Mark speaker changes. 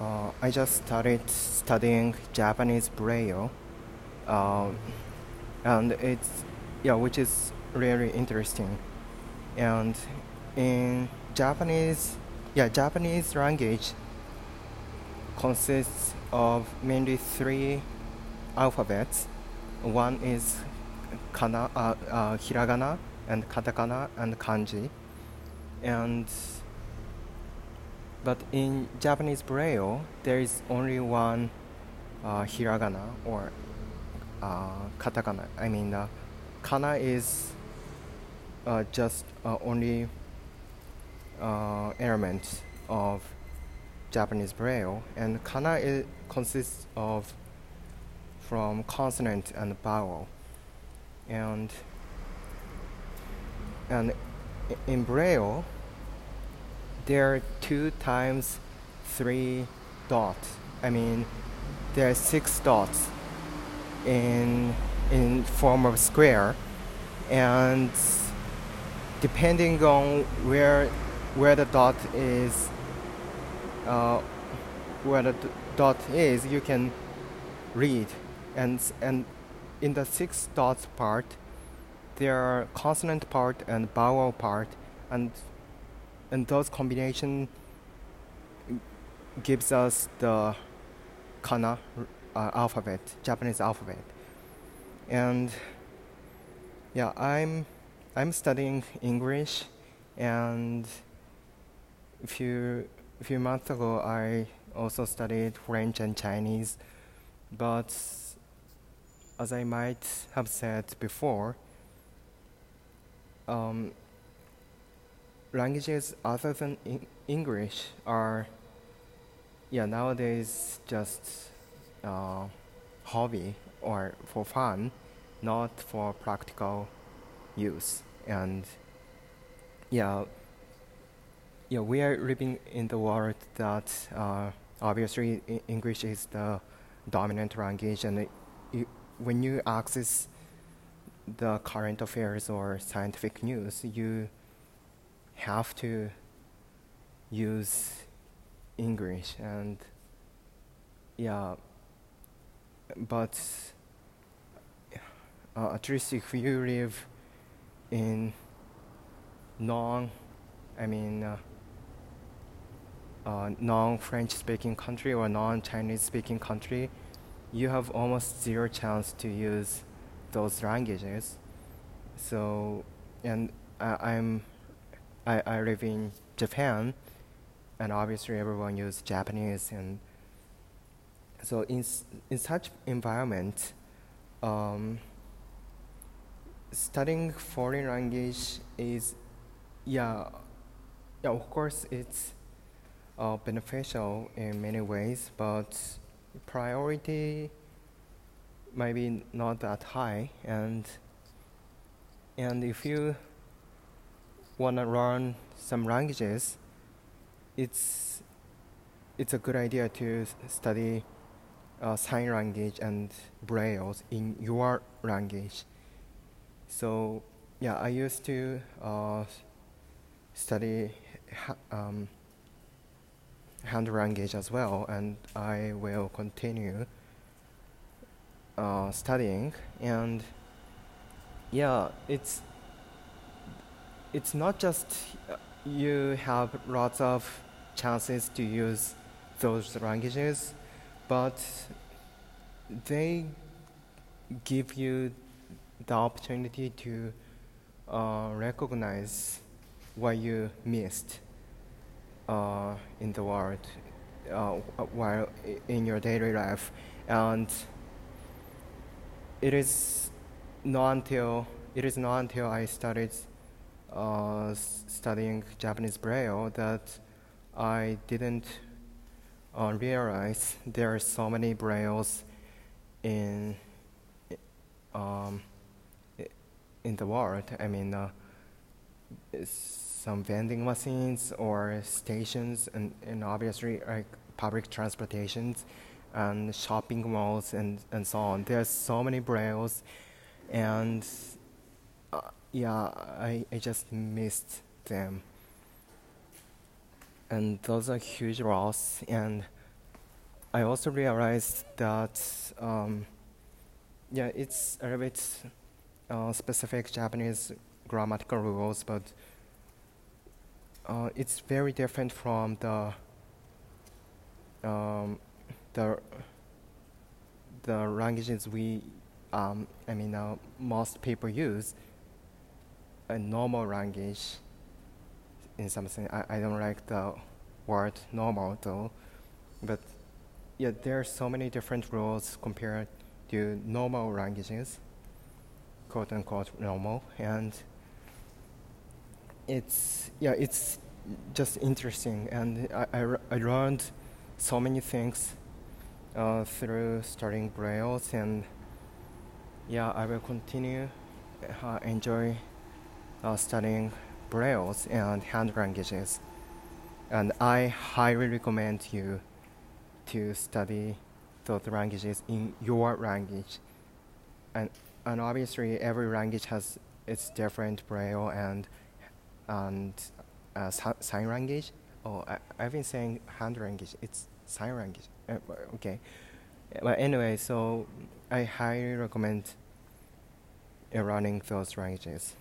Speaker 1: uh, I just started studying Japanese Braille, um, and it's yeah, which is really interesting. And in Japanese, yeah, Japanese language consists of mainly three alphabets. One is kana, uh, uh, hiragana, and katakana, and kanji, and but in Japanese Braille, there is only one uh, hiragana or uh, katakana. I mean, uh, kana is uh, just uh, only uh, element of Japanese Braille, and kana is, consists of from consonant and vowel, and and in Braille there are two times three dots. I mean, there are six dots in in form of square, and depending on where where the dot is, uh, where the dot is, you can read, and and in the six dots part, there are consonant part and vowel part, and and those combination gives us the kana uh, alphabet, Japanese alphabet, and yeah, I'm I'm studying English, and a few a few months ago I also studied French and Chinese, but as I might have said before. Um, languages other than English are, yeah, nowadays just uh, hobby or for fun, not for practical use. And yeah, yeah, we are living in the world that uh, obviously English is the dominant language, and it, it, when you access the current affairs or scientific news, you have to use English and yeah but uh, at least if you live in non I mean uh, uh, non-French speaking country or non-Chinese speaking country you have almost zero chance to use those languages. So and I'm I, I live in Japan, and obviously everyone uses Japanese, and so in in such environment, um, studying foreign language is, yeah, yeah. Of course, it's uh, beneficial in many ways, but priority might be not that high, and and if you want to learn some languages, it's it's a good idea to study uh, sign language and braille in your language. So yeah, I used to uh, study ha- um, hand language as well, and I will continue uh, studying. And yeah, it's it's not just you have lots of chances to use those languages, but they give you the opportunity to uh, recognize what you missed uh, in the world uh, while in your daily life. And it is not until it is not until I started uh, studying Japanese Braille that I didn't uh, realize there are so many Brailles in um, in the world. I mean, uh, some vending machines or stations, and, and obviously like public transportations and shopping malls and, and so on. There are so many Brailles, and yeah, I, I just missed them. And those are huge loss. And I also realized that, um, yeah, it's a little bit uh, specific Japanese grammatical rules, but uh, it's very different from the um, the the languages we, um, I mean, uh, most people use. A normal language. In something, I, I don't like the word normal though, but yeah, there are so many different rules compared to normal languages, quote unquote normal, and it's yeah, it's just interesting, and I, I, I learned so many things uh, through studying Braille, and yeah, I will continue uh, enjoy studying Braille's and hand languages, and I highly recommend you to study those languages in your language, and and obviously every language has its different Braille and and uh, sign language. Oh, I, I've been saying hand language. It's sign language. Uh, okay. But anyway, so I highly recommend learning those languages.